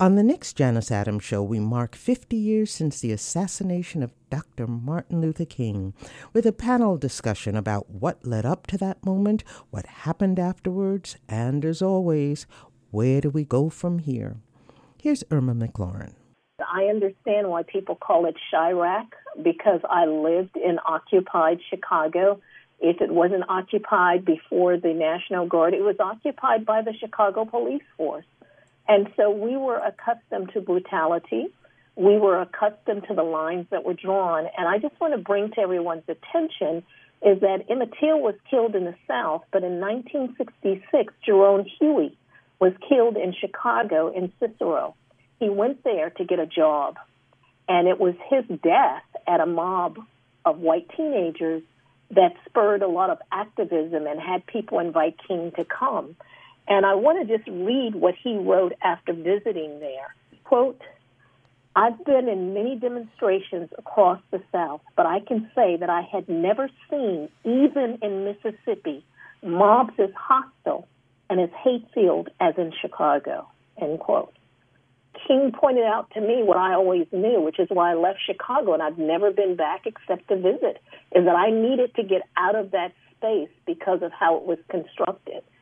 On the next Janus Adams Show, we mark 50 years since the assassination of Dr. Martin Luther King with a panel discussion about what led up to that moment, what happened afterwards, and as always, where do we go from here? Here's Irma McClaurin. I understand why people call it Chiraq because I lived in occupied Chicago. If it wasn't occupied before the National Guard, it was occupied by the Chicago Police Force. And so we were accustomed to brutality. We were accustomed to the lines that were drawn. And I just want to bring to everyone's attention is that Emmett Till was killed in the South, but in 1966, Jerome Huey was killed in Chicago in Cicero. He went there to get a job, and it was his death at a mob of white teenagers that spurred a lot of activism and had people invite King to come. And I want to just read what he wrote after visiting there. Quote, I've been in many demonstrations across the South, but I can say that I had never seen, even in Mississippi, mobs as hostile and as hate filled as in Chicago. End quote. King pointed out to me what I always knew, which is why I left Chicago and I've never been back except to visit, is that I needed to get out of that space because of how it was constructed.